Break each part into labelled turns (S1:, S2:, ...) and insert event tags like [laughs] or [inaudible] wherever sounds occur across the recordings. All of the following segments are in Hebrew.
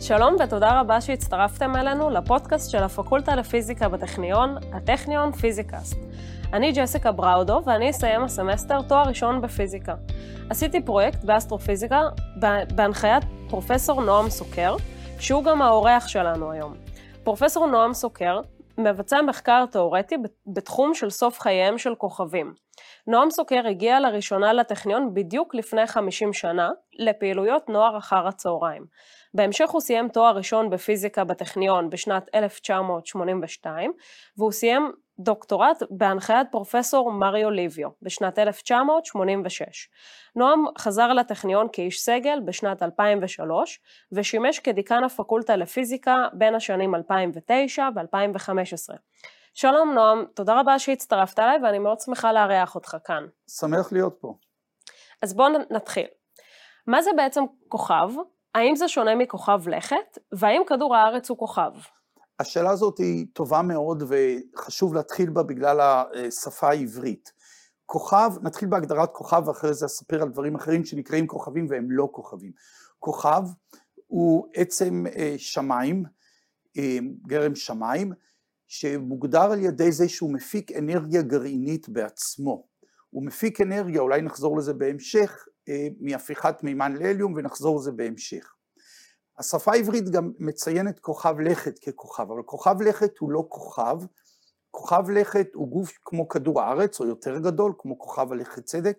S1: שלום ותודה רבה שהצטרפתם אלינו לפודקאסט של הפקולטה לפיזיקה בטכניון, הטכניון פיזיקאסט. אני ג'סיקה בראודו ואני אסיים הסמסטר תואר ראשון בפיזיקה. עשיתי פרויקט באסטרופיזיקה בהנחיית פרופסור נועם סוקר, שהוא גם האורח שלנו היום. פרופסור נועם סוקר מבצע מחקר תאורטי בתחום של סוף חייהם של כוכבים. נועם סוקר הגיע לראשונה לטכניון בדיוק לפני 50 שנה, לפעילויות נוער אחר הצהריים. בהמשך הוא סיים תואר ראשון בפיזיקה בטכניון בשנת 1982, והוא סיים דוקטורט בהנחיית פרופסור מריו ליביו בשנת 1986. נועם חזר לטכניון כאיש סגל בשנת 2003 ושימש כדיקן הפקולטה לפיזיקה בין השנים 2009 ו-2015. שלום נועם, תודה רבה שהצטרפת אליי ואני מאוד שמחה לארח אותך כאן.
S2: שמח להיות פה.
S1: אז בואו נתחיל. מה זה בעצם כוכב? האם זה שונה מכוכב לכת? והאם כדור הארץ הוא כוכב?
S2: השאלה הזאת היא טובה מאוד וחשוב להתחיל בה בגלל השפה העברית. כוכב, נתחיל בהגדרת כוכב ואחרי זה אספר על דברים אחרים שנקראים כוכבים והם לא כוכבים. כוכב הוא עצם אה, שמיים, אה, גרם שמיים, שמוגדר על ידי זה שהוא מפיק אנרגיה גרעינית בעצמו. הוא מפיק אנרגיה, אולי נחזור לזה בהמשך, מהפיכת מימן להליום ונחזור לזה בהמשך. השפה העברית גם מציינת כוכב לכת ככוכב, אבל כוכב לכת הוא לא כוכב, כוכב לכת הוא גוף כמו כדור הארץ או יותר גדול, כמו כוכב הלכת צדק,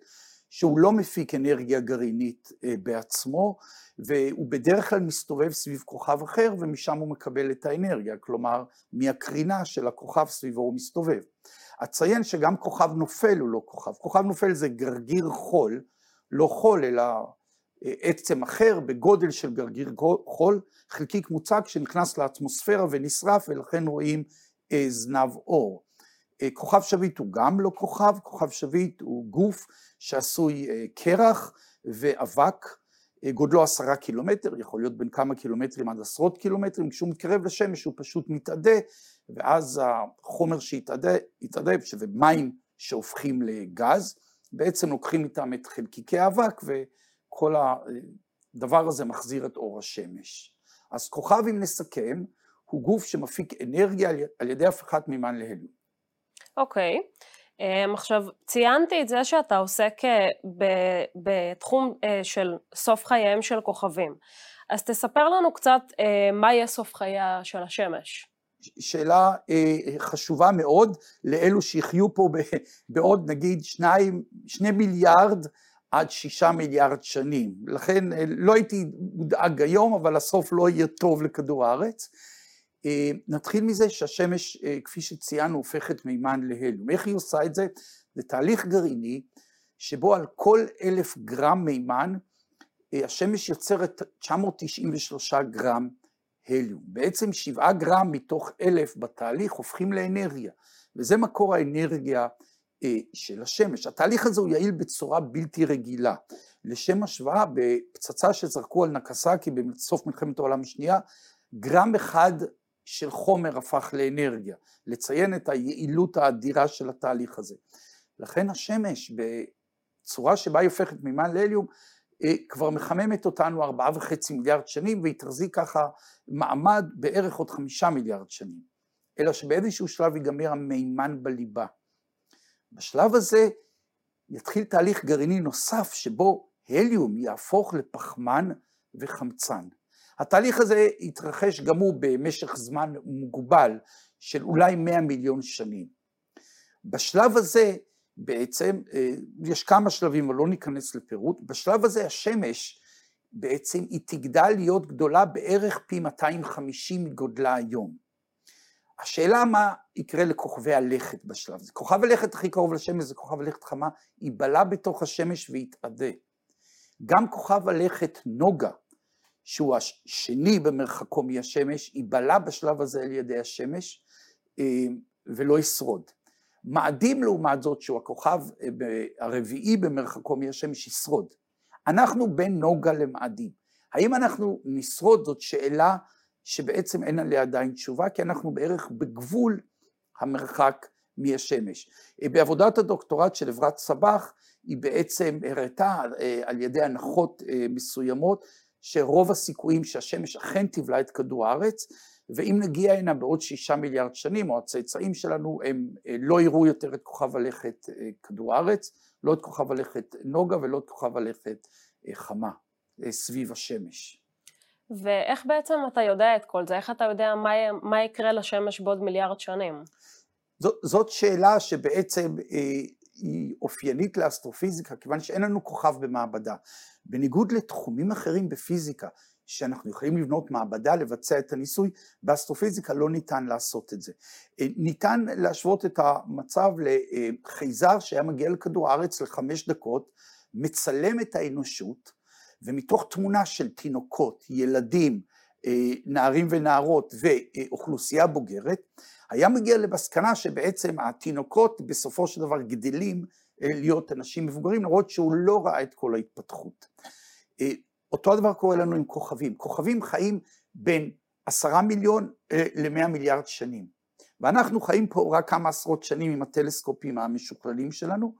S2: שהוא לא מפיק אנרגיה גרעינית אה, בעצמו, והוא בדרך כלל מסתובב סביב כוכב אחר ומשם הוא מקבל את האנרגיה, כלומר מהקרינה של הכוכב סביבו הוא מסתובב. אציין שגם כוכב נופל הוא לא כוכב, כוכב נופל זה גרגיר חול, לא חול אלא אה, עצם אחר בגודל של גרגיר חול, חלקיק מוצק שנכנס לאטמוספירה ונשרף ולכן רואים אה, זנב אור. אה, כוכב שביט הוא גם לא כוכב, כוכב שביט הוא גוף שעשוי קרח ואבק, גודלו עשרה קילומטר, יכול להיות בין כמה קילומטרים עד עשרות קילומטרים, כשהוא מתקרב לשמש הוא פשוט מתאדה ואז החומר שהתאדה, שזה מים שהופכים לגז, בעצם לוקחים איתם את חלקיקי האבק וכל הדבר הזה מחזיר את אור השמש. אז כוכב, אם נסכם, הוא גוף שמפיק אנרגיה על ידי הפיכת מימן להליום.
S1: אוקיי. Okay. Um, עכשיו, ציינתי את זה שאתה עוסק uh, בתחום uh, של סוף חייהם של כוכבים. אז תספר לנו קצת uh, מה יהיה סוף חייה של השמש.
S2: שאלה אה, חשובה מאוד לאלו שיחיו פה בעוד נגיד שניים, שני מיליארד עד שישה מיליארד שנים. לכן אה, לא הייתי מודאג היום, אבל הסוף לא יהיה טוב לכדור הארץ. אה, נתחיל מזה שהשמש, כפי שציינו, הופכת מימן להליום. איך היא עושה את זה? זה תהליך גרעיני שבו על כל אלף גרם מימן השמש יוצרת 993 גרם הליום. בעצם שבעה גרם מתוך אלף בתהליך הופכים לאנרגיה, וזה מקור האנרגיה אה, של השמש. התהליך הזה הוא יעיל בצורה בלתי רגילה. לשם השוואה, בפצצה שזרקו על נקסקי בסוף מלחמת העולם השנייה, גרם אחד של חומר הפך לאנרגיה, לציין את היעילות האדירה של התהליך הזה. לכן השמש, בצורה שבה היא הופכת מימן להליום, אה, כבר מחממת אותנו ארבעה וחצי מיליארד שנים והיא תחזיק ככה מעמד בערך עוד חמישה מיליארד שנים, אלא שבאיזשהו שלב ייגמר המימן בליבה. בשלב הזה יתחיל תהליך גרעיני נוסף שבו הליום יהפוך לפחמן וחמצן. התהליך הזה יתרחש גם הוא במשך זמן מוגבל של אולי מאה מיליון שנים. בשלב הזה בעצם, אה, יש כמה שלבים אבל לא ניכנס לפירוט, בשלב הזה השמש בעצם היא תגדל להיות גדולה בערך פי 250 מגודלה היום. השאלה מה יקרה לכוכבי הלכת בשלב הזה. כוכב הלכת הכי קרוב לשמש זה כוכב הלכת חמה, ייבלע בתוך השמש ויתאדה. גם כוכב הלכת נוגה, שהוא השני במרחקו מהשמש, ייבלע בשלב הזה על ידי השמש אה, ולא ישרוד. מאדים לעומת זאת שהוא הכוכב אה, הרביעי במרחקו מהשמש ישרוד. אנחנו בין נוגה למאדים. האם אנחנו נשרוד זאת שאלה שבעצם אין עליה עדיין תשובה כי אנחנו בערך בגבול המרחק מהשמש. אה, בעבודת הדוקטורט של עברת סבח היא בעצם הראתה אה, על ידי הנחות מסוימות שרוב הסיכויים שהשמש אכן תבלע את כדור הארץ, ואם נגיע הנה בעוד שישה מיליארד שנים, או הצאצאים שלנו, הם אה, לא יראו יותר את כוכב הלכת אה, כדור הארץ, לא את כוכב הלכת נוגה ולא את כוכב הלכת אה, חמה סביב השמש.
S1: ואיך בעצם אתה יודע את כל זה? איך אתה יודע מה, מה יקרה לשמש בעוד מיליארד שנים?
S2: זאת, זאת שאלה שבעצם אה, היא אופיינית לאסטרופיזיקה, כיוון שאין לנו כוכב במעבדה. בניגוד לתחומים אחרים בפיזיקה, שאנחנו יכולים לבנות מעבדה, לבצע את הניסוי, באסטרופיזיקה לא ניתן לעשות את זה. אה, ניתן להשוות את המצב לחייזר שהיה מגיע לכדור הארץ לחמש דקות, מצלם את האנושות, ומתוך תמונה של תינוקות, ילדים, אה, נערים ונערות ואוכלוסייה בוגרת, היה מגיע למסקנה שבעצם התינוקות בסופו של דבר גדלים אה, להיות אנשים מבוגרים, למרות שהוא לא ראה את כל ההתפתחות. אה, אותו הדבר קורה לנו עם כוכבים. כוכבים חיים בין עשרה מיליון למאה מיליארד שנים. ואנחנו חיים פה רק כמה עשרות שנים עם הטלסקופים המשוכללים שלנו,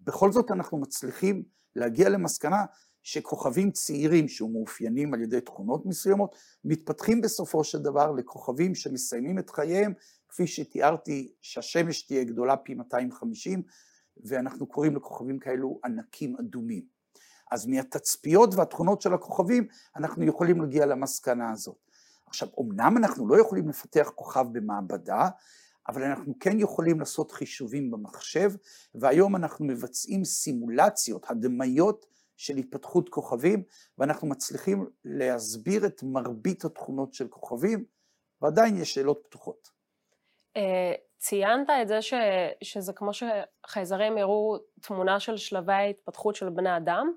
S2: בכל זאת אנחנו מצליחים להגיע למסקנה שכוכבים צעירים שמאופיינים על ידי תכונות מסוימות, מתפתחים בסופו של דבר לכוכבים שמסיימים את חייהם, כפי שתיארתי שהשמש תהיה גדולה פי 250, ואנחנו קוראים לכוכבים כאלו ענקים אדומים. אז מהתצפיות והתכונות של הכוכבים אנחנו יכולים להגיע למסקנה הזאת. עכשיו, אמנם אנחנו לא יכולים לפתח כוכב במעבדה, אבל אנחנו כן יכולים לעשות חישובים במחשב, והיום אנחנו מבצעים סימולציות, הדמיות של התפתחות כוכבים, ואנחנו מצליחים להסביר את מרבית התכונות של כוכבים, ועדיין יש שאלות פתוחות.
S1: אה, ציינת את זה ש, שזה כמו שחייזרים יראו תמונה של שלבי ההתפתחות של בני אדם.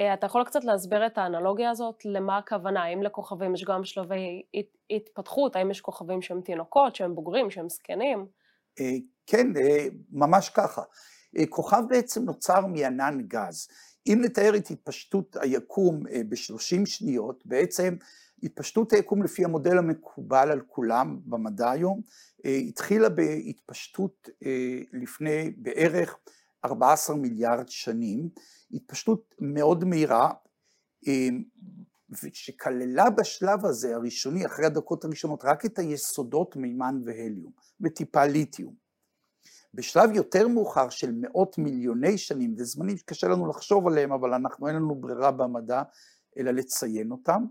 S1: אה, אתה יכול קצת להסביר את האנלוגיה הזאת? למה הכוונה? האם לכוכבים יש גם שלבי התפתחות? האם יש כוכבים שהם תינוקות, שהם בוגרים, שהם זקנים?
S2: אה, כן, ממש ככה. כוכב בעצם נוצר מענן גז. אם נתאר את התפשטות היקום אה, בשלושים שניות, בעצם התפשטות היקום לפי המודל המקובל על כולם במדע היום, אה, התחילה בהתפשטות אה, לפני בערך 14 מיליארד שנים, התפשטות מאוד מהירה, שכללה בשלב הזה הראשוני, אחרי הדקות הראשונות, רק את היסודות מימן והליום וטיפה ליתיום. בשלב יותר מאוחר של מאות מיליוני שנים, זה זמנים שקשה לנו לחשוב עליהם, אבל אנחנו אין לנו ברירה במדע אלא לציין אותם,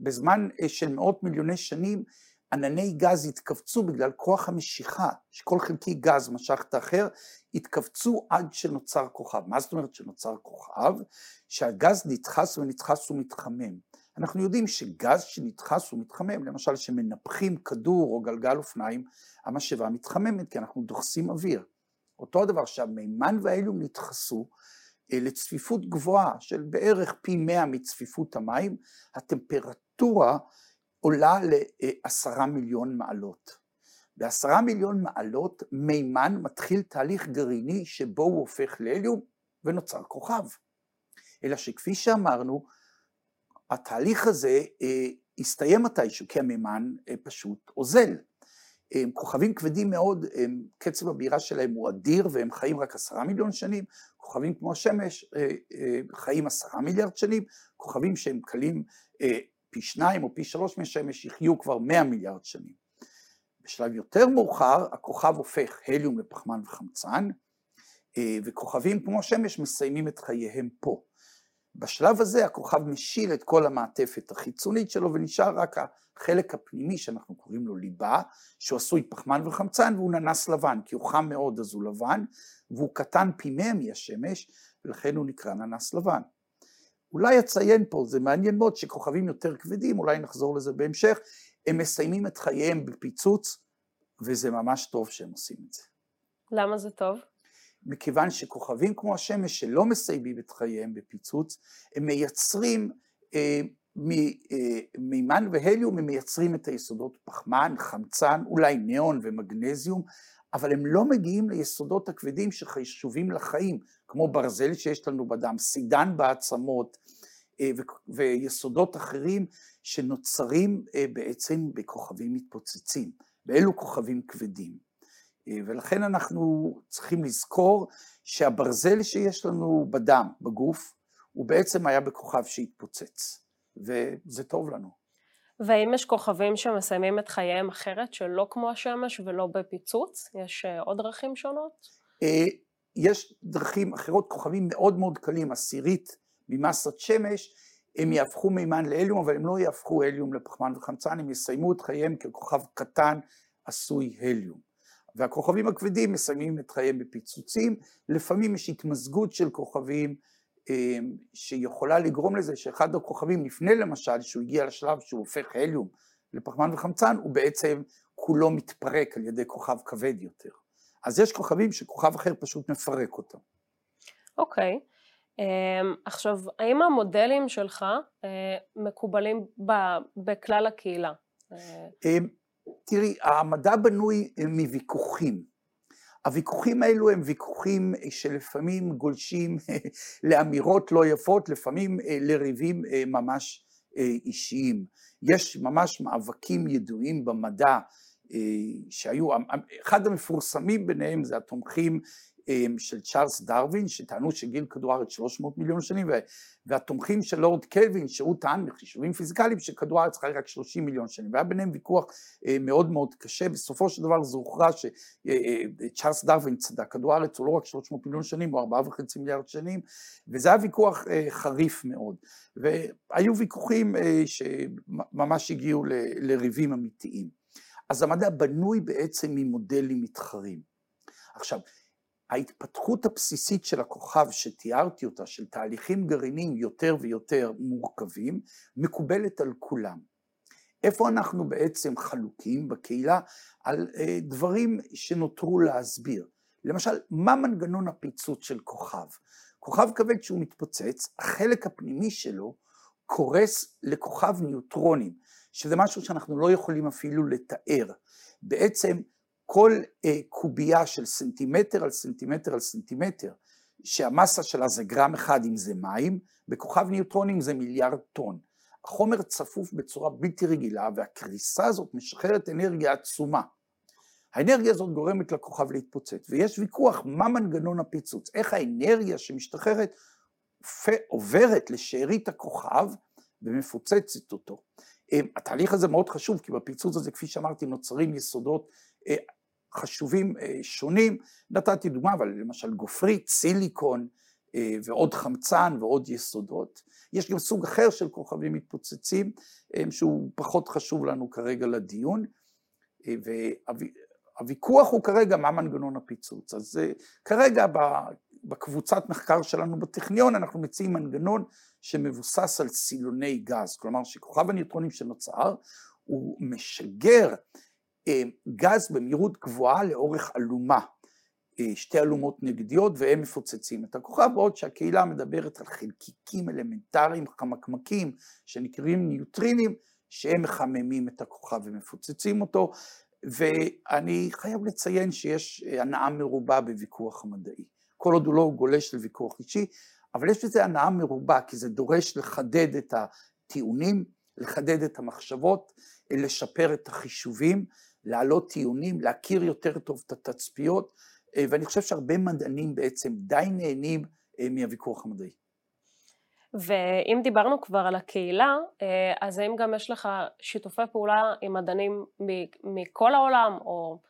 S2: בזמן אה, של מאות מיליוני שנים ענני גז התכווצו בגלל כוח המשיכה, שכל חלקי גז משך את האחר, התכווצו עד שנוצר כוכב. מה זאת אומרת שנוצר כוכב? שהגז נדחס ונדחס ומתחמם. אנחנו יודעים שגז שנדחס ומתחמם, למשל שמנפחים כדור או גלגל אופניים, המשאבה מתחממת כי אנחנו דוחסים אוויר. אותו הדבר שהמימן וההליום נדחסו אה, לצפיפות גבוהה של בערך פי מאה מצפיפות המים, הטמפרטורה עולה לעשרה מיליון מעלות. בעשרה מיליון מעלות מימן מתחיל תהליך גרעיני שבו הוא הופך להליום ונוצר כוכב. אלא שכפי שאמרנו, התהליך הזה אה, הסתיים מתישהו, כי המימן אה, פשוט אוזל. הם כוכבים כבדים מאוד, הם, קצב הבעירה שלהם הוא אדיר והם חיים רק עשרה מיליון שנים, כוכבים כמו השמש אה, אה, חיים עשרה מיליארד שנים, כוכבים שהם קלים אה, פי שניים או פי שלוש משמש יחיו כבר מאה מיליארד שנים. בשלב יותר מאוחר הכוכב הופך הליום לפחמן וחמצן, וכוכבים כמו השמש מסיימים את חייהם פה. בשלב הזה הכוכב משיל את כל המעטפת החיצונית שלו ונשאר רק החלק הפנימי שאנחנו קוראים לו ליבה, שהוא עשוי פחמן וחמצן והוא ננס לבן, כי הוא חם מאוד אז הוא לבן, והוא קטן פי מאה מהשמש, ולכן הוא נקרא ננס לבן. אולי אציין פה, זה מעניין מאוד שכוכבים יותר כבדים, אולי נחזור לזה בהמשך, הם מסיימים את חייהם בפיצוץ, וזה ממש טוב שהם עושים את זה.
S1: למה זה טוב?
S2: מכיוון שכוכבים כמו השמש שלא מסיימים את חייהם בפיצוץ, הם מייצרים אה, אה, מימן והליום, הם מייצרים את היסודות פחמן, חמצן, אולי ניאון ומגנזיום, אבל הם לא מגיעים ליסודות הכבדים שחשובים לחיים, כמו ברזל שיש לנו בדם, סידן בעצמות אה, ויסודות אחרים שנוצרים אה, בעצם בכוכבים מתפוצצים, ואלו כוכבים כבדים. אה, ולכן אנחנו צריכים לזכור שהברזל שיש לנו בדם, בגוף, הוא בעצם היה בכוכב שהתפוצץ. וזה טוב לנו.
S1: והאם יש כוכבים שמסיימים את חייהם אחרת, שלא כמו השמש ולא בפיצוץ? יש אה, עוד דרכים שונות?
S2: אה, יש דרכים אחרות, כוכבים מאוד מאוד קלים, עשירית ממסת שמש, הם יהפכו מימן להליום, אבל הם לא יהפכו הליום לפחמן וחמצן, הם יסיימו את חייהם ככוכב קטן עשוי הליום. והכוכבים הכבדים מסיימים את חייהם בפיצוצים, לפעמים יש התמזגות של כוכבים שיכולה לגרום לזה שאחד הכוכבים לפני למשל, שהוא הגיע לשלב שהוא הופך הליום לפחמן וחמצן, הוא בעצם כולו מתפרק על ידי כוכב כבד יותר. אז יש כוכבים שכוכב אחר פשוט מפרק אותם.
S1: אוקיי. Okay. אמ, um, עכשיו, האם המודלים שלך uh, מקובלים ב- בכלל הקהילה?
S2: Um, תראי, המדע בנוי מוויכוחים. הוויכוחים האלו הם ויכוחים שלפעמים גולשים לאמירות לא יפות, לפעמים אה, לריבים אה, ממש אה, אישיים. יש ממש מאבקים ידועים במדע שהיו, אחד המפורסמים ביניהם זה התומכים של צ'ארלס דרווין, שטענו שגיל כדור הארץ 300 מיליון שנים, והתומכים של לורד קלווין, שהוא טען בחישובים פיזיקליים שכדור הארץ חי רק 30 מיליון שנים, והיה ביניהם ויכוח אה, מאוד מאוד קשה, בסופו של דבר זה הוכרע שצ'ארלס אה, אה, דרווין צדק, כדור הארץ הוא לא רק 300 מיליון שנים, הוא 4.5 מיליארד שנים, וזה היה ויכוח חריף מאוד, והיו ויכוחים שממש הגיעו לריבים אמיתיים. אז המדע בנוי בעצם ממודלים מתחרים. עכשיו, ההתפתחות הבסיסית של הכוכב שתיארתי אותה, של תהליכים גרעיניים יותר ויותר מורכבים, מקובלת על כולם. איפה אנחנו בעצם חלוקים בקהילה? על אה, דברים שנותרו להסביר. למשל, מה מנגנון הפיצוץ של כוכב? כוכב כבד שהוא מתפוצץ, החלק הפנימי שלו קורס לכוכב ניוטרונים, שזה משהו שאנחנו לא יכולים אפילו לתאר. בעצם כל אה, קובייה של סנטימטר על סנטימטר על סנטימטר, שהמסה שלה זה גרם אחד אם זה מים, בכוכב ניוטרונים זה מיליארד טון. החומר צפוף בצורה בלתי רגילה והקריסה הזאת משחררת אנרגיה עצומה. האנרגיה הזאת גורמת לכוכב להתפוצץ, ויש ויכוח מה מנגנון הפיצוץ, איך האנרגיה שמשתחררת עוברת לשארית הכוכב ומפוצצת אותו. אה, התהליך הזה מאוד חשוב, כי בפיצוץ הזה, כפי שאמרתי, נוצרים יסודות אה, חשובים אה, שונים, נתתי דוגמה, אבל למשל גופרית, סיליקון אה, ועוד חמצן ועוד יסודות. יש גם סוג אחר של כוכבים מתפוצצים, אה, שהוא פחות חשוב לנו כרגע לדיון, והוויכוח הוא כרגע מה מנגנון הפיצוץ. אז כרגע בקבוצת מחקר שלנו בטכניון אנחנו מציעים מנגנון שמבוסס על סילוני גז, כלומר שכוכב הניוטרונים שנוצר הוא משגר גז במהירות גבוהה לאורך אלומה, אה, שתי אלומות נגדיות והם מפוצצים את הכוכב, בעוד שהקהילה מדברת על חלקיקים אלמנטריים חמקמקים שנקראים ניוטרינים, שהם מחממים את הכוכב ומפוצצים אותו, ואני חייב לציין שיש אה, הנאה מרובה בוויכוח המדעי, כל עוד הוא לא גולש לוויכוח אישי, אבל יש בזה הנאה מרובה, כי זה דורש לחדד את הטיעונים, לחדד את המחשבות, לשפר את החישובים, להעלות טיעונים, להכיר יותר טוב את התצפיות, אה, ואני חושב שהרבה מדענים בעצם די נהנים אה, מהוויכוח המדעי.
S1: ואם דיברנו כבר על הקהילה, אה, אז האם גם יש לך שיתופי פעולה עם מדענים מכל העולם, או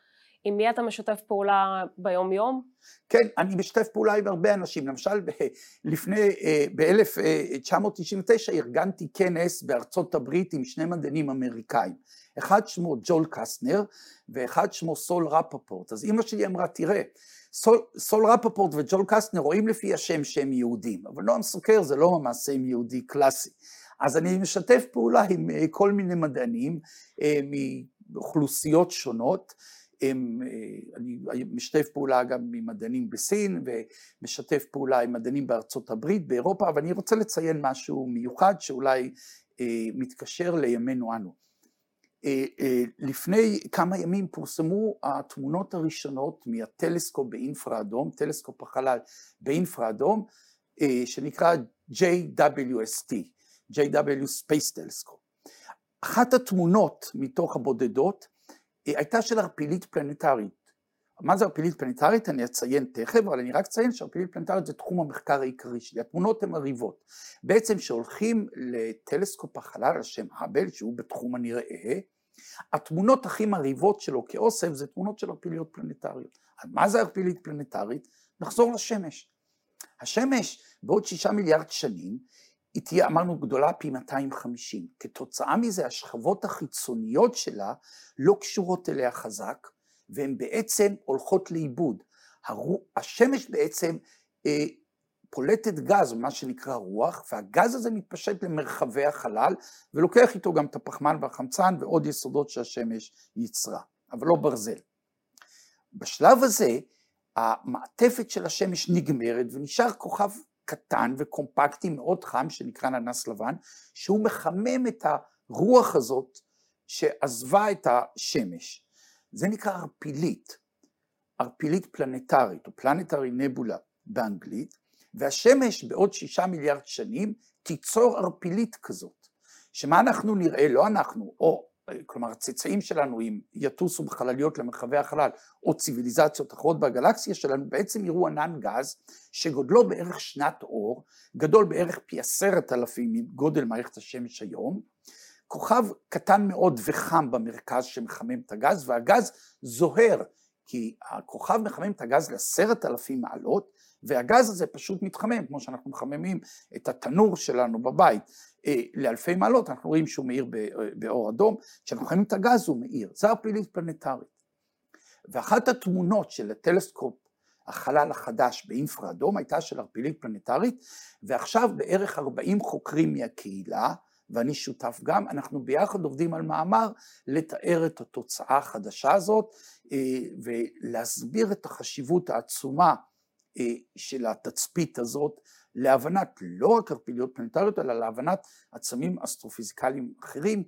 S1: עם מי אתה משתף פעולה ביום יום?
S2: כן, אני משתף פעולה עם הרבה אנשים, למשל לפני, ב-1999 ארגנתי כנס בארצות הברית עם שני מדענים אמריקאים. אחד שמו ג'ול קסטנר ואחד שמו סול רפפורט. אז אימא שלי אמרה, תראה, סול, סול רפפורט וג'ול קסטנר רואים לפי השם שהם יהודים, אבל נועם סוקר זה לא ממש שם יהודי קלאסי. אז אני משתף פעולה עם אה, כל מיני מדענים אה, מאוכלוסיות שונות, הם, אה, אני משתף פעולה גם עם מדענים בסין ומשתף פעולה עם מדענים בארצות הברית, באירופה, אבל אני רוצה לציין משהו מיוחד שאולי מתקשר לימינו אנו. אה, אה, לפני כמה ימים פורסמו התמונות הראשונות מהטלסקופ באינפרה אדום, טלסקופ החלל באינפרה אדום, אה, שנקרא JWST, JW Space Telescope. אחת התמונות מתוך הבודדות הייתה של ערפילית פלנטרית. מה זה ערפילית פלנטרית? אני אציין תכף, אבל אני רק אציין שערפילית פלנטרית זה תחום המחקר העיקרי שלי. התמונות הן הריבות. בעצם כשהולכים לטלסקופ החלל על שם האבל, שהוא בתחום הנראה, התמונות הכי מרהיבות שלו כאוסף זה תמונות של ערפיליות פלנטריות. אז מה זה ערפילית פלנטרית? נחזור לשמש. השמש בעוד שישה מיליארד שנים היא תהיה, אמרנו, גדולה פי 250. כתוצאה מזה השכבות החיצוניות שלה לא קשורות אליה חזק, והן בעצם הולכות לאיבוד. השמש בעצם אה, פולטת גז, מה שנקרא רוח, והגז הזה מתפשט למרחבי החלל, ולוקח איתו גם את הפחמן והחמצן ועוד יסודות שהשמש יצרה, אבל לא ברזל. בשלב הזה, המעטפת של השמש נגמרת ונשאר כוכב קטן וקומפקטי מאוד חם שנקרא ננס לבן, שהוא מחמם את הרוח הזאת שעזבה את השמש. זה נקרא ערפילית, ערפילית פלנטרית או פלנטרי נבולה באנגלית, והשמש בעוד שישה מיליארד שנים תיצור ערפילית כזאת, שמה אנחנו נראה, לא אנחנו, או כלומר הצאצאים שלנו אם יטוסו בחלליות למרחבי החלל או ציוויליזציות אחרות בגלקסיה שלנו בעצם יראו ענן גז שגודלו בערך שנת אור, גדול בערך פי עשרת אלפים מגודל מערכת השמש היום, כוכב קטן מאוד וחם במרכז שמחמם את הגז והגז זוהר כי הכוכב מחמם את הגז לעשרת אלפים מעלות והגז הזה פשוט מתחמם כמו שאנחנו מחממים את התנור שלנו בבית. אה, לאלפי מעלות, אנחנו רואים שהוא מאיר באור אדום, כשאנחנו חיים את הגז הוא מאיר, זה הפעילות פלנטרית. ואחת התמונות של הטלסקופ החלל החדש באינפרה אדום הייתה של ערפילית פלנטרית, ועכשיו בערך 40 חוקרים מהקהילה, ואני שותף גם, אנחנו ביחד עובדים על מאמר לתאר את התוצאה החדשה הזאת אה, ולהסביר את החשיבות העצומה אה, של התצפית הזאת להבנת לא רק ערפיליות פלנטריות, אלא להבנת עצמים אסטרופיזיקליים אחרים,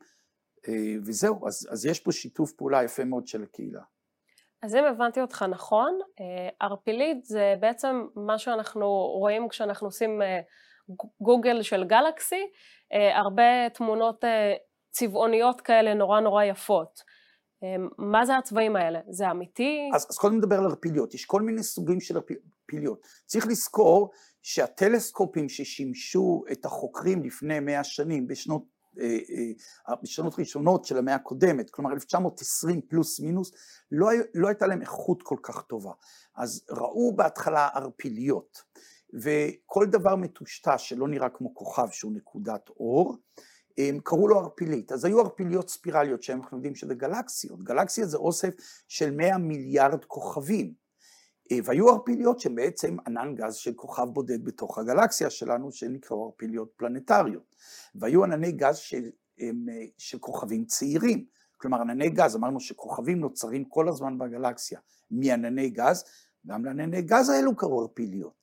S2: אה, וזהו, אז, אז יש פה שיתוף פעולה יפה מאוד של הקהילה.
S1: אז אם הבנתי אותך נכון, ערפילית זה בעצם מה שאנחנו רואים כשאנחנו עושים גוגל של גלקסי, הרבה תמונות צבעוניות כאלה נורא נורא יפות. מה זה הצבעים האלה? זה אמיתי?
S2: אז, אז קודם נדבר על ערפיליות, יש כל מיני סוגים של ערפיליות. צריך לזכור שהטלסקופים ששימשו את החוקרים לפני מאה שנים בשנות, אה, אה, בשנות ראשונות של המאה הקודמת, כלומר 1920 פלוס מינוס, לא, לא הייתה להם איכות כל כך טובה. אז ראו בהתחלה ערפיליות, וכל דבר מטושטש שלא נראה כמו כוכב שהוא נקודת אור, הם קראו לו ערפילית, אז היו ערפיליות ספירליות שאנחנו יודעים שזה גלקסיות, גלקסיה זה אוסף של 100 מיליארד כוכבים, אה, והיו ערפיליות שהן בעצם ענן גז של כוכב בודד בתוך הגלקסיה שלנו שנקראו ערפיליות פלנטריות, והיו ענני גז של, אה, של כוכבים צעירים, כלומר ענני גז, אמרנו שכוכבים נוצרים כל הזמן בגלקסיה. מענני גז, גם לענני גז האלו קראו ערפיליות.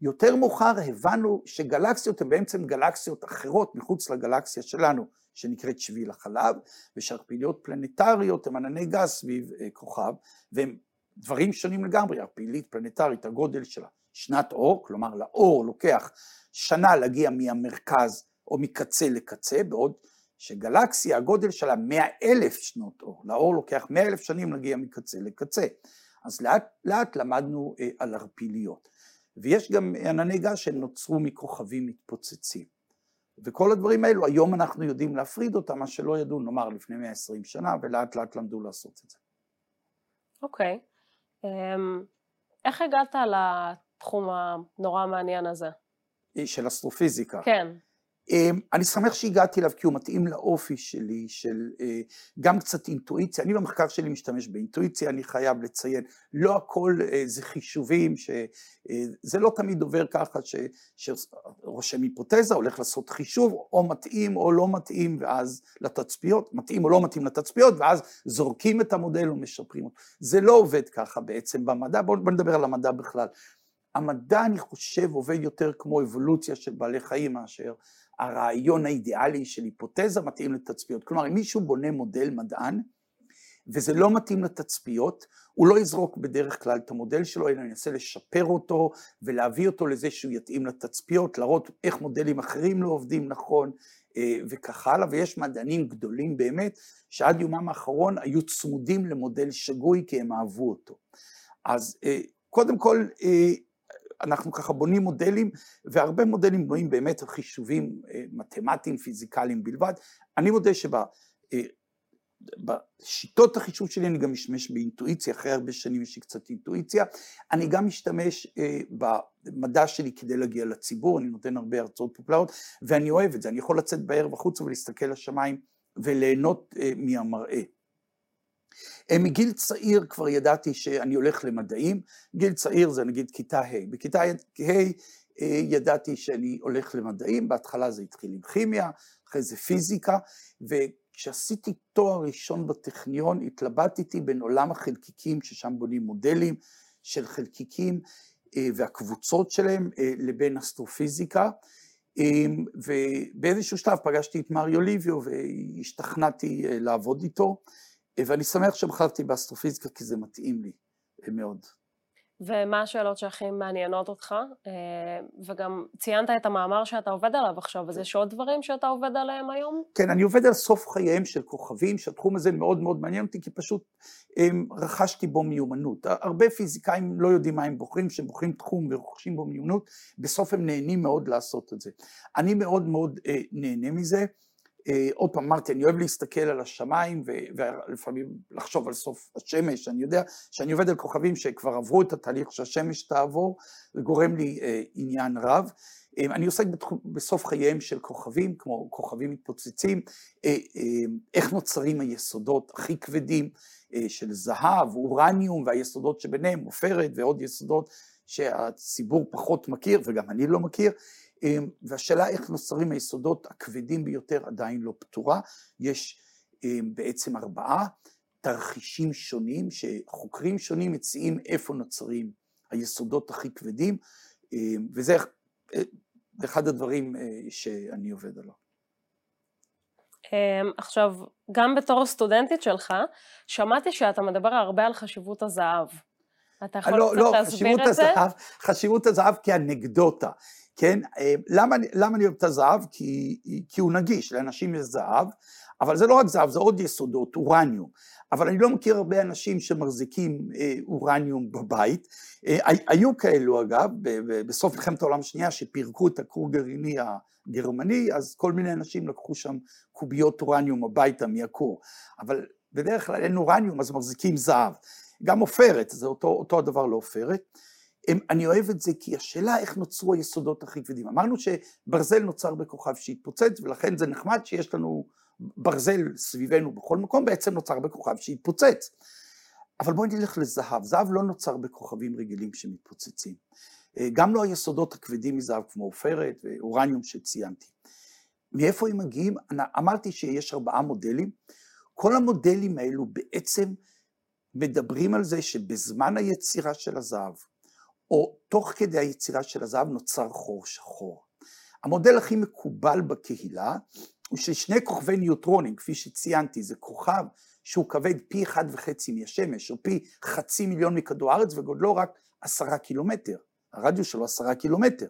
S2: יותר מאוחר הבנו שגלקסיות הן בעצם גלקסיות אחרות מחוץ לגלקסיה שלנו, שנקראת שביל החלב, ושערפיליות פלנטריות הן ענני גז סביב אה, כוכב, והן דברים שונים לגמרי, הפעילית פלנטרית, הגודל שלה, שנת אור, כלומר לאור לוקח שנה להגיע מהמרכז או מקצה לקצה, בעוד שגלקסיה הגודל שלה מאה אלף שנות אור, לאור לוקח מאה אלף שנים להגיע מקצה לקצה, אז לאט לאט למדנו אה, על ערפיליות, ויש גם ענני גז שנוצרו מכוכבים מתפוצצים, וכל הדברים האלו היום אנחנו יודעים להפריד אותם, מה שלא ידעו נאמר לפני 120 שנה, ולאט לאט למדו לעשות את זה.
S1: אוקיי. Okay. אמ, איך הגעת לתחום הנורא המעניין הזה?
S2: של אסטרופיזיקה.
S1: כן.
S2: אמ, אני שמח שהגעתי אליו כי הוא מתאים לאופי שלי, של אה, גם קצת אינטואיציה, אני במחקר שלי משתמש באינטואיציה, אני חייב לציין, לא הכל אה, זה חישובים, שזה אה, לא תמיד עובר ככה שרושם היפותזה, הולך לעשות חישוב, או מתאים או לא מתאים, ואז לתצפיות, מתאים או לא מתאים לתצפיות, ואז זורקים את המודל ומשפרים אותו. זה לא עובד ככה בעצם במדע, בואו בוא נדבר על המדע בכלל. המדע, אני חושב, עובד יותר כמו אבולוציה של בעלי חיים מאשר הרעיון האידיאלי של היפותזה מתאים לתצפיות. כלומר, אם מישהו בונה מודל מדען, וזה לא מתאים לתצפיות, הוא לא יזרוק בדרך כלל את המודל שלו, אלא ינסה לשפר אותו ולהביא אותו לזה שהוא יתאים לתצפיות, להראות איך מודלים אחרים לא עובדים נכון אה, וכך הלאה, ויש מדענים גדולים באמת, שעד יומם האחרון היו צמודים למודל שגוי כי הם אהבו אותו. אז קודם כל, אנחנו ככה בונים מודלים, והרבה מודלים בנויים באמת על חישובים מתמטיים, פיזיקליים בלבד. אני מודה שבשיטות החישוב שלי אני גם משתמש באינטואיציה, אחרי הרבה שנים יש לי קצת אינטואיציה. אני גם משתמש במדע שלי כדי להגיע לציבור, אני נותן הרבה הרצאות פופולריות, ואני אוהב את זה, אני יכול לצאת בערב החוצה ולהסתכל לשמיים וליהנות מהמראה. מגיל צעיר כבר ידעתי שאני הולך למדעים, גיל צעיר זה נגיד כיתה ה', בכיתה ה' ידעתי שאני הולך למדעים, בהתחלה זה התחיל עם כימיה, אחרי זה פיזיקה, וכשעשיתי תואר ראשון בטכניון התלבטתי בין עולם החלקיקים, ששם בונים מודלים של חלקיקים והקבוצות שלהם, לבין אסטרופיזיקה, ובאיזשהו שלב פגשתי את מריו ליביו והשתכנעתי לעבוד איתו. ואני שמח שבחרתי באסטרופיזיקה כי זה מתאים לי מאוד.
S1: ומה השאלות שהכי מעניינות אותך? וגם ציינת את המאמר שאתה עובד עליו עכשיו, אז יש עוד דברים שאתה עובד עליהם היום?
S2: כן, אני עובד על סוף חייהם של כוכבים, שהתחום הזה מאוד מאוד מעניין אותי, כי פשוט רכשתי בו מיומנות. הרבה פיזיקאים לא יודעים מה הם בוחרים, כשהם בוחרים תחום ורוכשים בו מיומנות, בסוף הם נהנים מאוד לעשות את זה. אני מאוד מאוד נהנה מזה. עוד פעם אמרתי, אני אוהב להסתכל על השמיים ולפעמים לחשוב על סוף השמש, אני יודע שאני עובד על כוכבים שכבר עברו את התהליך שהשמש תעבור, זה גורם לי עניין רב. אני עוסק בסוף חייהם של כוכבים, כמו כוכבים מתפוצצים, איך נוצרים היסודות הכי כבדים של זהב, אורניום והיסודות שביניהם, עופרת ועוד יסודות שהציבור פחות מכיר וגם אני לא מכיר. והשאלה איך נוצרים היסודות הכבדים ביותר עדיין לא פתורה. יש בעצם ארבעה תרחישים שונים, שחוקרים שונים מציעים איפה נוצרים היסודות הכי כבדים, וזה אחד הדברים שאני עובד עליו.
S1: עכשיו, גם בתור סטודנטית שלך, שמעתי שאתה מדבר הרבה על חשיבות הזהב. אתה יכול
S2: לא,
S1: קצת
S2: לא,
S1: להסביר את זה?
S2: הזהב, חשיבות הזהב כאנקדוטה. כן, למה, למה אני אוהב את הזהב? כי, כי הוא נגיש, לאנשים יש זהב, אבל זה לא רק זהב, זה עוד יסודות, אורניום. אבל אני לא מכיר הרבה אנשים שמחזיקים אורניום בבית. היו כאלו אגב, בסוף מלחמת העולם השנייה, שפירקו את הכור גרעיני הגרמני, אז כל מיני אנשים לקחו שם קוביות אורניום הביתה מהכור. אבל בדרך כלל אין אורניום, אז מחזיקים זהב. גם עופרת, זה אותו, אותו הדבר לעופרת. אני אוהב את זה כי השאלה איך נוצרו היסודות הכי כבדים. אמרנו שברזל נוצר בכוכב שהתפוצץ ולכן זה נחמד שיש לנו ברזל סביבנו בכל מקום, בעצם נוצר בכוכב שהתפוצץ. אבל בואי נלך לזהב, זהב לא נוצר בכוכבים רגילים שמתפוצצים. גם לא היסודות הכבדים מזהב כמו עופרת ואורניום שציינתי. מאיפה הם מגיעים? אמרתי שיש ארבעה מודלים, כל המודלים האלו בעצם מדברים על זה שבזמן היצירה של הזהב, או תוך כדי היצירה של הזהב נוצר חור שחור. המודל הכי מקובל בקהילה הוא של שני כוכבי ניוטרונים, כפי שציינתי, זה כוכב שהוא כבד פי אחד וחצי מהשמש, או פי חצי מיליון מכדור הארץ, וגודלו רק עשרה קילומטר, הרדיוס שלו עשרה קילומטר.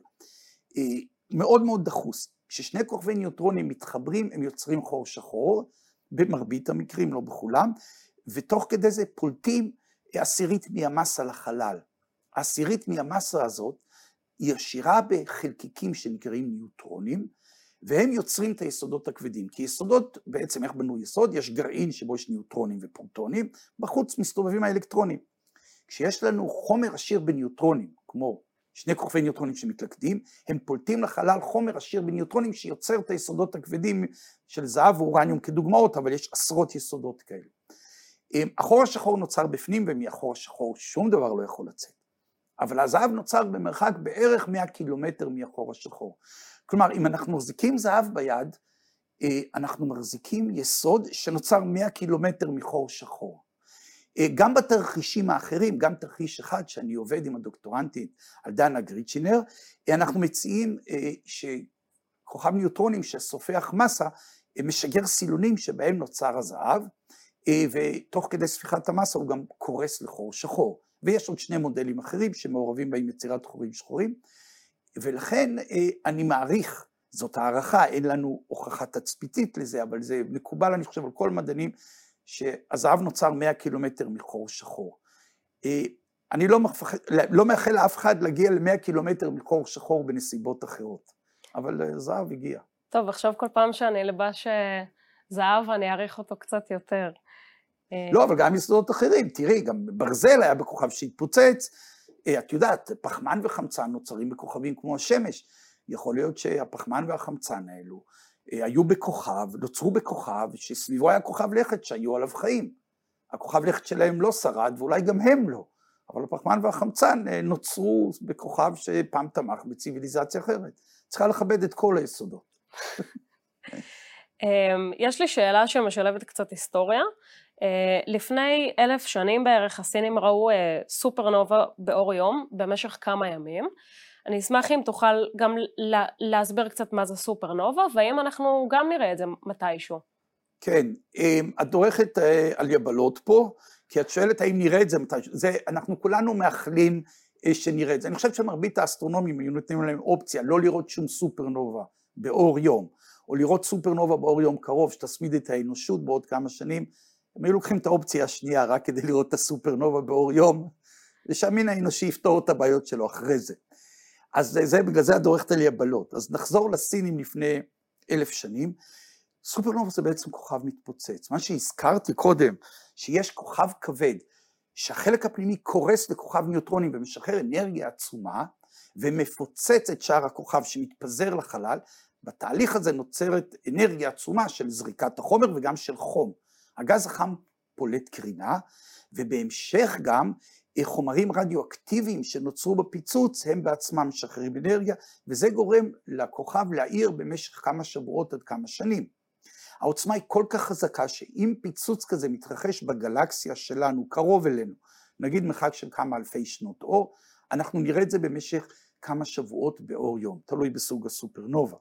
S2: מאוד מאוד דחוס. כששני כוכבי ניוטרונים מתחברים, הם יוצרים חור שחור, במרבית המקרים, לא בכולם, ותוך כדי זה פולטים עשירית מהמסה לחלל. העשירית מהמסה הזאת היא עשירה בחלקיקים שנקראים ניוטרונים, והם יוצרים את היסודות הכבדים. כי יסודות, בעצם איך בנו יסוד? יש גרעין שבו יש ניוטרונים ופרוטונים, בחוץ מסתובבים האלקטרונים. כשיש לנו חומר עשיר בניוטרונים, כמו שני כוכבי ניוטרונים שמתלכדים, הם פולטים לחלל חומר עשיר בניוטרונים שיוצר את היסודות הכבדים של זהב ואורניום כדוגמאות, אבל יש עשרות יסודות כאלה. החור השחור נוצר בפנים ומהחור השחור שום דבר לא יכול לצאת. אבל הזהב נוצר במרחק בערך 100 קילומטר מהחור השחור. כלומר, אם אנחנו מחזיקים זהב ביד, אנחנו מחזיקים יסוד שנוצר 100 קילומטר מחור שחור. גם בתרחישים האחרים, גם תרחיש אחד שאני עובד עם הדוקטורנטית על דנה גריצ'ינר, אנחנו מציעים שכוכב ניוטרונים שסופח מסה משגר סילונים שבהם נוצר הזהב, ותוך כדי ספיחת המסה הוא גם קורס לחור שחור. ויש עוד שני מודלים אחרים שמעורבים בהם יצירת חורים שחורים, ולכן אני מעריך, זאת הערכה, אין לנו הוכחה תצפיתית לזה, אבל זה מקובל, אני חושב, על כל מדענים, שהזהב נוצר 100 קילומטר מחור שחור. אני לא, מפחד, לא מאחל לאף אחד להגיע ל-100 קילומטר מחור שחור בנסיבות אחרות, אבל אה, זהב הגיע.
S1: טוב, עכשיו כל פעם שאני אלבש אה, זהב, אני אעריך אותו קצת יותר.
S2: אה, לא, אבל גם יסודות אחרים, תראי, גם ברזל היה בכוכב שהתפוצץ, את יודעת, פחמן וחמצן נוצרים בכוכבים כמו השמש. יכול להיות שהפחמן והחמצן האלו היו בכוכב, נוצרו בכוכב, שסביבו היה כוכב לכת שהיו עליו חיים. הכוכב לכת שלהם לא שרד, ואולי גם הם לא. אבל הפחמן והחמצן אה, נוצרו בכוכב שפעם תמך בציוויליזציה אחרת. צריכה לכבד את כל היסודות. [laughs]
S1: אמ, יש לי שאלה שמשלבת קצת היסטוריה. אה, לפני אלף שנים בערך הסינים ראו אה, סופרנובה באור יום במשך כמה ימים. אני אשמח אם תוכל גם להסביר קצת מה זה סופרנובה, והאם אנחנו גם נראה את זה מתישהו.
S2: כן, אמ, את דורכת על יבלות פה. כי את שואלת האם נראה את זה מתי, זה, אנחנו כולנו מאחלים אה, שנראה את זה. אני חושב שמרבית האסטרונומים היו נותנים להם אופציה לא לראות שום סופרנובה באור יום, או לראות סופרנובה באור יום קרוב שתסמיד את האנושות בעוד כמה שנים, הם היו לוקחים את האופציה השנייה רק כדי לראות את הסופרנובה באור יום, ושהמין האנושי יפתור את הבעיות שלו אחרי זה. אז זה, זה בגלל זה את דורכת על יבלות. אז נחזור לסינים לפני אלף שנים. סופרנובה זה בעצם כוכב מתפוצץ. מה שהזכרתי קודם, שיש כוכב כבד, שהחלק הפנימי קורס לכוכב ניוטרונים ומשחרר אנרגיה עצומה, ומפוצץ את שאר הכוכב שמתפזר לחלל, בתהליך הזה נוצרת אנרגיה עצומה של זריקת החומר וגם של חום. הגז החם פולט קרינה, ובהמשך גם אה, חומרים רדיואקטיביים שנוצרו בפיצוץ הם בעצמם משחררים אנרגיה, וזה גורם לכוכב להאיר במשך כמה שבועות עד כמה שנים. העוצמה היא כל כך חזקה שאם פיצוץ כזה מתרחש בגלקסיה שלנו, קרוב אלינו, נגיד מרחק של כמה אלפי שנות אור, אנחנו נראה את זה במשך כמה שבועות באור יום, תלוי בסוג הסופרנובה.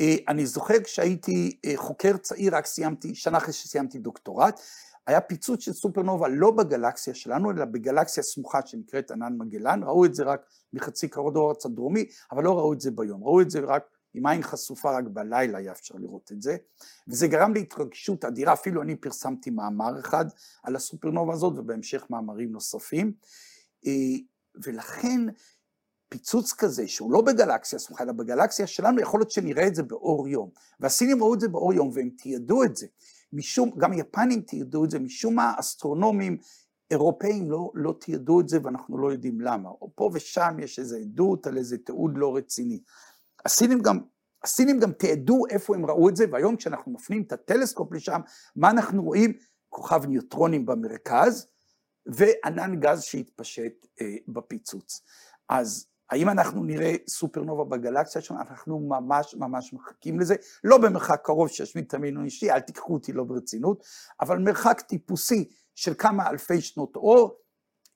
S2: אה, אני זוכר כשהייתי אה, חוקר צעיר, רק סיימתי, שנה אחרי שסיימתי דוקטורט, היה פיצוץ של סופרנובה לא בגלקסיה שלנו, אלא בגלקסיה סמוכה שנקראת ענן מגלן, ראו את זה רק מחצי כרוד הארץ הדרומי, אבל לא ראו את זה ביום, ראו את זה רק עם עין חשופה רק בלילה היה אפשר לראות את זה, וזה גרם להתרגשות אדירה, אפילו אני פרסמתי מאמר אחד על הסופרנובה הזאת ובהמשך מאמרים נוספים, אה, ולכן פיצוץ כזה שהוא לא בגלקסיה סמוכה אלא בגלקסיה שלנו יכול להיות שנראה את זה באור יום והסינים ראו את זה באור יום והם תיעדו את זה משום גם יפנים תיעדו את זה משום מה אסטרונומים אירופאים לא, לא תיעדו את זה ואנחנו לא יודעים למה או פה ושם יש איזו עדות על איזה תיעוד לא רציני הסינים גם, הסינים גם תיעדו איפה הם ראו את זה, והיום כשאנחנו מפנים את הטלסקופ לשם, מה אנחנו רואים? כוכב ניוטרונים במרכז, וענן גז שהתפשט אה, בפיצוץ. אז האם אנחנו נראה סופרנובה בגלקסיה שלנו? אנחנו ממש ממש מחכים לזה, לא במרחק קרוב שישמיד את המין האישי, אל תיקחו אותי לא ברצינות, אבל מרחק טיפוסי של כמה אלפי שנות אור,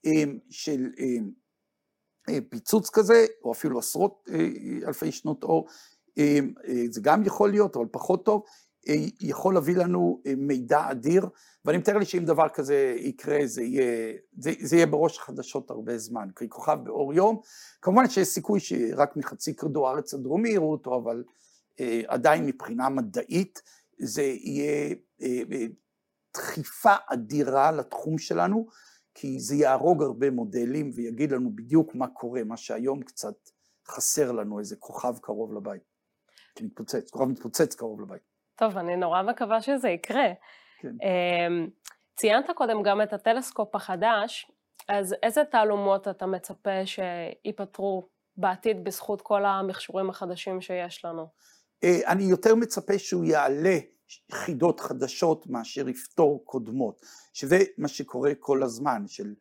S2: אה, של אה, אה, פיצוץ כזה, או אפילו עשרות אלפי שנות אור, זה גם יכול להיות, אבל פחות טוב, יכול להביא לנו מידע אדיר, ואני מתאר לי שאם דבר כזה יקרה, זה יהיה, זה, זה יהיה בראש החדשות הרבה זמן, כי כוכב באור יום, כמובן שיש סיכוי שרק מחצי כדור הארץ הדרומי יראו אותו, אבל אה, עדיין מבחינה מדעית זה יהיה אה, דחיפה אדירה לתחום שלנו, כי זה יהרוג הרבה מודלים ויגיד לנו בדיוק מה קורה, מה שהיום קצת חסר לנו, איזה כוכב קרוב לבית. מתפוצץ, כוכב מתפוצץ קרוב לבית.
S1: טוב, אני נורא מקווה שזה יקרה. כן. אמ, ציינת קודם גם את הטלסקופ החדש, אז איזה תעלומות אתה מצפה שייפתרו בעתיד בזכות כל המכשורים החדשים שיש לנו?
S2: אה, אני יותר מצפה שהוא יעלה חידות חדשות מאשר יפתור קודמות, שזה מה שקורה כל הזמן, של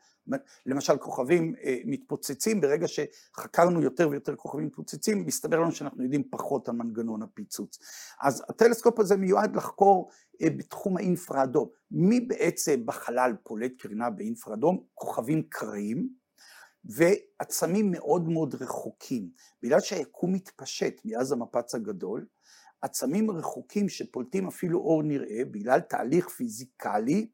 S2: למשל כוכבים אה, מתפוצצים, ברגע שחקרנו יותר ויותר כוכבים מתפוצצים, מסתבר לנו שאנחנו יודעים פחות על מנגנון הפיצוץ. אז הטלסקופ הזה מיועד לחקור אה, בתחום האינפרה-אדום. מי בעצם בחלל פולט קרינה באינפרה-אדום? כוכבים קריים ועצמים מאוד מאוד רחוקים. בגלל שהיקום מתפשט מאז המפץ הגדול, עצמים רחוקים שפולטים אפילו אור נראה בגלל תהליך פיזיקלי,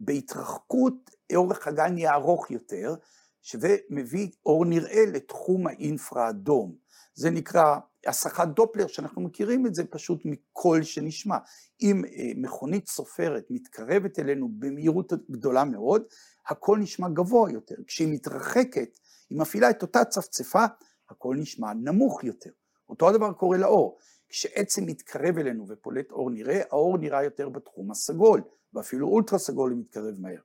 S2: בהתרחקות אורך הגל נהיה ארוך יותר, שזה מביא אור נראה לתחום האינפרה אדום. זה נקרא הסחת דופלר, שאנחנו מכירים את זה פשוט מקול שנשמע. אם אה, מכונית סופרת מתקרבת אלינו במהירות גדולה מאוד, הקול נשמע גבוה יותר. כשהיא מתרחקת, היא מפעילה את אותה צפצפה, הקול נשמע נמוך יותר. אותו הדבר קורה לאור. כשעצם מתקרב אלינו ופולט אור נראה, האור נראה יותר בתחום הסגול, ואפילו אולטרה סגול הוא מתקרב מהר.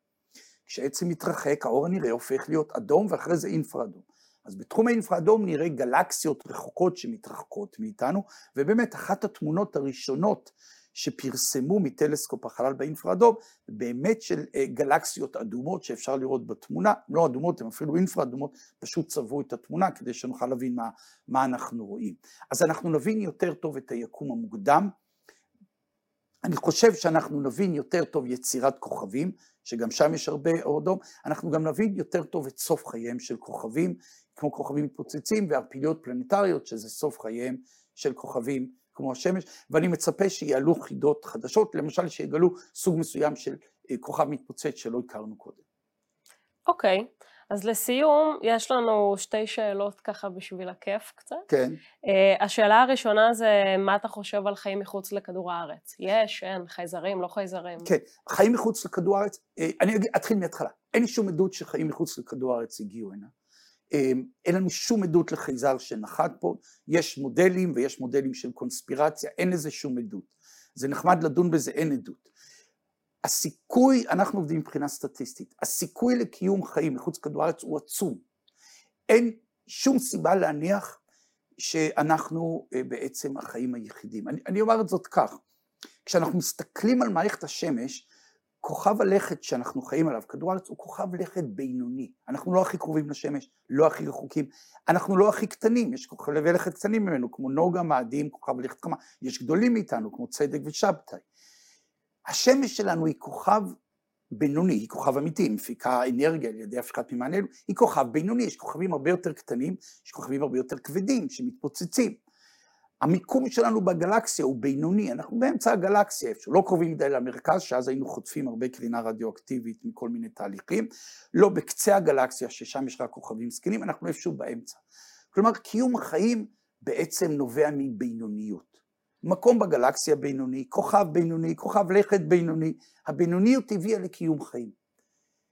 S2: כשעצם מתרחק, האור הנראה הופך להיות אדום ואחרי זה אינפרה אדום. אז בתחום האינפרה אדום נראה גלקסיות רחוקות שמתרחקות מאיתנו, ובאמת אחת התמונות הראשונות שפרסמו מטלסקופ החלל באינפרה אדום, באמת של אה, גלקסיות אדומות שאפשר לראות בתמונה, לא אדומות, הן אפילו אינפרה אדומות, פשוט צבעו את התמונה כדי שנוכל להבין מה, מה אנחנו רואים. אז אנחנו נבין יותר טוב את היקום המוקדם, אני חושב שאנחנו נבין יותר טוב יצירת כוכבים, שגם שם יש הרבה אור אדום, אנחנו גם נבין יותר טוב את סוף חייהם של כוכבים, כמו כוכבים מתפוצצים וערפיליות פלנטריות, שזה סוף חייהם של כוכבים כמו השמש, ואני מצפה שיעלו חידות חדשות, למשל שיגלו סוג מסוים של אה, כוכב מתפוצץ שלא הכרנו קודם.
S1: אוקיי, okay. אז לסיום, יש לנו שתי שאלות ככה בשביל הכיף קצת.
S2: כן.
S1: Uh, השאלה הראשונה זה, מה אתה חושב על חיים מחוץ לכדור הארץ? יש, אין, חייזרים, לא חייזרים?
S2: כן, חיים מחוץ לכדור הארץ, uh, אני אתחיל מההתחלה. אין לי שום עדות שחיים מחוץ לכדור הארץ הגיעו הנה. אמ, אין לנו שום עדות לחייזר שנחת פה, יש מודלים ויש מודלים של קונספירציה, אין לזה שום עדות. זה נחמד לדון בזה, אין עדות. הסיכוי, אנחנו עובדים מבחינה סטטיסטית, הסיכוי לקיום חיים מחוץ לכדור הארץ הוא עצום. אין שום סיבה להניח שאנחנו אה, בעצם החיים היחידים. אני, אני אומר את זאת כך, כשאנחנו מסתכלים על מערכת השמש, כוכב הלכת שאנחנו חיים עליו, כדור הארץ הוא כוכב לכת בינוני, אנחנו לא הכי קרובים לשמש, לא הכי רחוקים, אנחנו לא הכי קטנים, יש כוכבי לכת קטנים ממנו, כמו נוגה, מאדים, כוכב לכת חמה, יש גדולים מאיתנו, כמו צדק ושבתאי. השמש שלנו היא כוכב בינוני, היא כוכב אמיתי, היא מפיקה אנרגיה על ידי הפקת מימן אלו, היא כוכב בינוני, יש כוכבים הרבה יותר קטנים, יש כוכבים הרבה יותר כבדים שמתפוצצים. המיקום שלנו בגלקסיה הוא בינוני, אנחנו באמצע הגלקסיה, איפשהו, לא קרובים מדי למרכז, שאז היינו חוטפים הרבה קרינה רדיואקטיבית מכל מיני תהליכים, לא בקצה הגלקסיה, ששם יש רק כוכבים זקנים, אנחנו איפשהו באמצע. כלומר, קיום החיים בעצם נובע מבינוניות. מקום בגלקסיה בינוני, כוכב בינוני, כוכב לכת בינוני, הבינוניות הביאה לקיום חיים.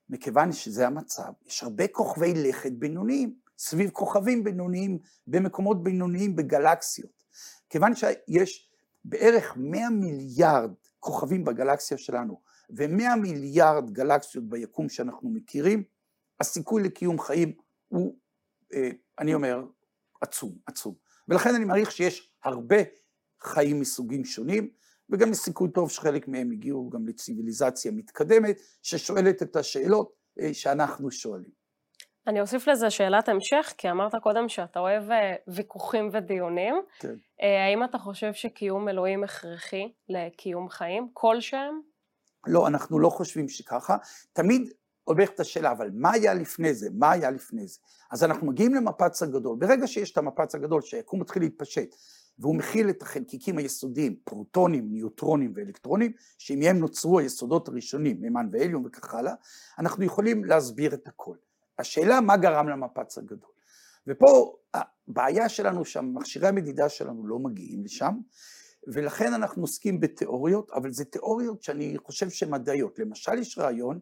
S2: מכיוון שזה המצב, יש הרבה כוכבי לכת בינוניים, סביב כוכבים בינוניים, במקומות בינוניים בגלקסיות. כיוון שיש בערך 100 מיליארד כוכבים בגלקסיה שלנו ו-100 מיליארד גלקסיות ביקום שאנחנו מכירים, הסיכוי לקיום חיים הוא, אה, אני אומר, עצום, עצום. ולכן אני מעריך שיש הרבה חיים מסוגים שונים, וגם יש סיכוי טוב שחלק מהם הגיעו גם לציוויליזציה מתקדמת, ששואלת את השאלות אה, שאנחנו שואלים.
S1: אני אוסיף לזה שאלת המשך, כי אמרת קודם שאתה אוהב אה, ויכוחים ודיונים.
S2: כן.
S1: אה, האם אתה חושב שקיום אלוהים הכרחי לקיום חיים כלשהם?
S2: לא, אנחנו לא חושבים שככה. תמיד הולכת השאלה, אבל מה היה לפני זה? מה היה לפני זה? אז אנחנו מגיעים למפץ הגדול. ברגע שיש את המפץ הגדול, שהיקום מתחיל להתפשט, והוא מכיל את החלקיקים היסודיים, פרוטונים, ניוטרונים ואלקטרונים, שמהם נוצרו היסודות הראשונים, מימן ואליום וכך הלאה, אנחנו יכולים להסביר את הכל. השאלה מה גרם למפץ הגדול. ופה הבעיה שלנו שהמכשירי המדידה שלנו לא מגיעים לשם, ולכן אנחנו עוסקים בתיאוריות, אבל זה תיאוריות שאני חושב שהן מדעיות. למשל יש רעיון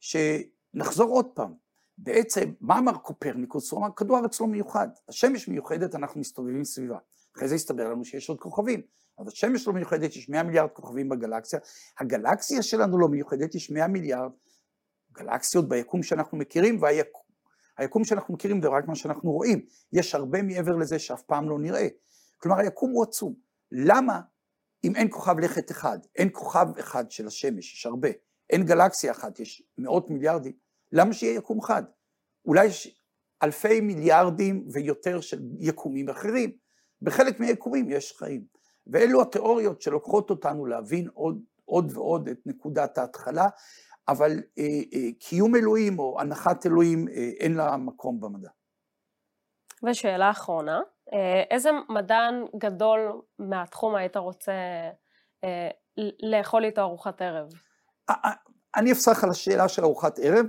S2: שנחזור עוד פעם, בעצם מה אמר קופרניקוס? הוא אמר כדור הארץ לא מיוחד, השמש מיוחדת אנחנו מסתובבים סביבה. אחרי זה הסתבר לנו שיש עוד כוכבים, אבל השמש לא מיוחדת, יש 100 מיליארד כוכבים בגלקסיה, הגלקסיה שלנו לא מיוחדת, יש 100 מיליארד גלקסיות ביקום שאנחנו מכירים, והיקום שאנחנו מכירים זה רק מה שאנחנו רואים, יש הרבה מעבר לזה שאף פעם לא נראה. כלומר היקום הוא עצום. למה אם אין כוכב לכת אחד, אין כוכב אחד של השמש, יש הרבה, אין גלקסיה אחת, יש מאות מיליארדים, למה שיהיה יקום אחד? אולי יש אלפי מיליארדים ויותר של יקומים אחרים, בחלק מהיקומים יש חיים. ואלו התיאוריות שלוקחות אותנו להבין עוד, עוד ועוד את נקודת ההתחלה, אבל אה, אה, קיום אלוהים או הנחת אלוהים אה, אין לה מקום במדע.
S1: ושאלה אחרונה, אה, איזה מדען גדול מהתחום היית רוצה אה, לאכול איתו ארוחת ערב?
S2: אני אפסח על השאלה של ארוחת ערב,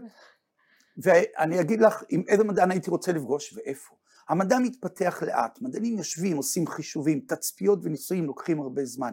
S2: [laughs] ואני אגיד לך עם איזה מדען הייתי רוצה לפגוש ואיפה. המדע מתפתח לאט, מדענים יושבים, עושים חישובים, תצפיות וניסויים לוקחים הרבה זמן.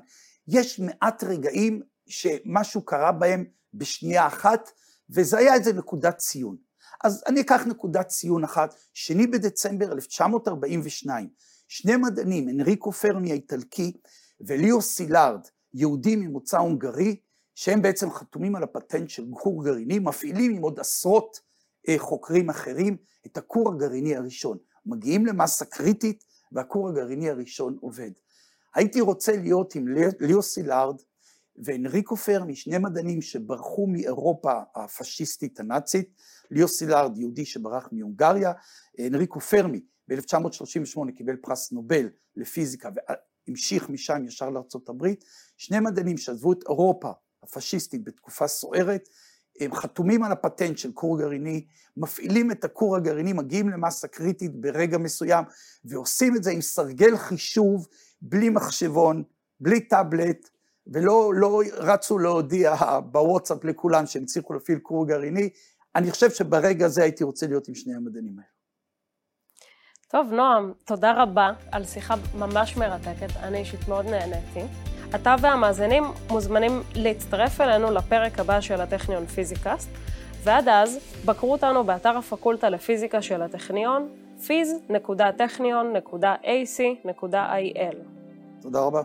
S2: יש מעט רגעים שמשהו קרה בהם בשנייה אחת, וזה היה איזה נקודת ציון. אז אני אקח נקודת ציון אחת, שני בדצמבר 1942, שני מדענים, אנריקו פרמי האיטלקי וליאו סילארד, יהודי ממוצא הונגרי, שהם בעצם חתומים על הפטנט של כור גרעיני, מפעילים עם עוד עשרות אה, חוקרים אחרים את הכור הגרעיני הראשון. מגיעים למסה קריטית והכור הגרעיני הראשון עובד. הייתי רוצה להיות עם ליאו סילארד ואנריקו פרמי, שני מדענים שברחו מאירופה הפשיסטית הנאצית, ליאו סילארד, יהודי שברח מהונגריה, אנריקו פרמי ב-1938 קיבל פרס נובל לפיזיקה והמשיך משם ישר לארצות הברית, שני מדענים שעזבו את אירופה הפשיסטית בתקופה סוערת, הם חתומים על הפטנט של כור גרעיני, מפעילים את הכור הגרעיני, מגיעים למסה קריטית ברגע מסוים, ועושים את זה עם סרגל חישוב, בלי מחשבון, בלי טאבלט, ולא לא רצו להודיע בוואטסאפ לכולם שהם הצליחו להפעיל כור גרעיני. אני חושב שברגע הזה הייתי רוצה להיות עם שני המדענים האלה.
S1: טוב, נועם, תודה רבה על שיחה ממש מרתקת, אני אישית מאוד נהניתי. אתה והמאזינים מוזמנים להצטרף אלינו לפרק הבא של הטכניון פיזיקאסט, ועד אז, בקרו אותנו באתר הפקולטה לפיזיקה של הטכניון, fiz.technion.ac.il.
S2: תודה רבה.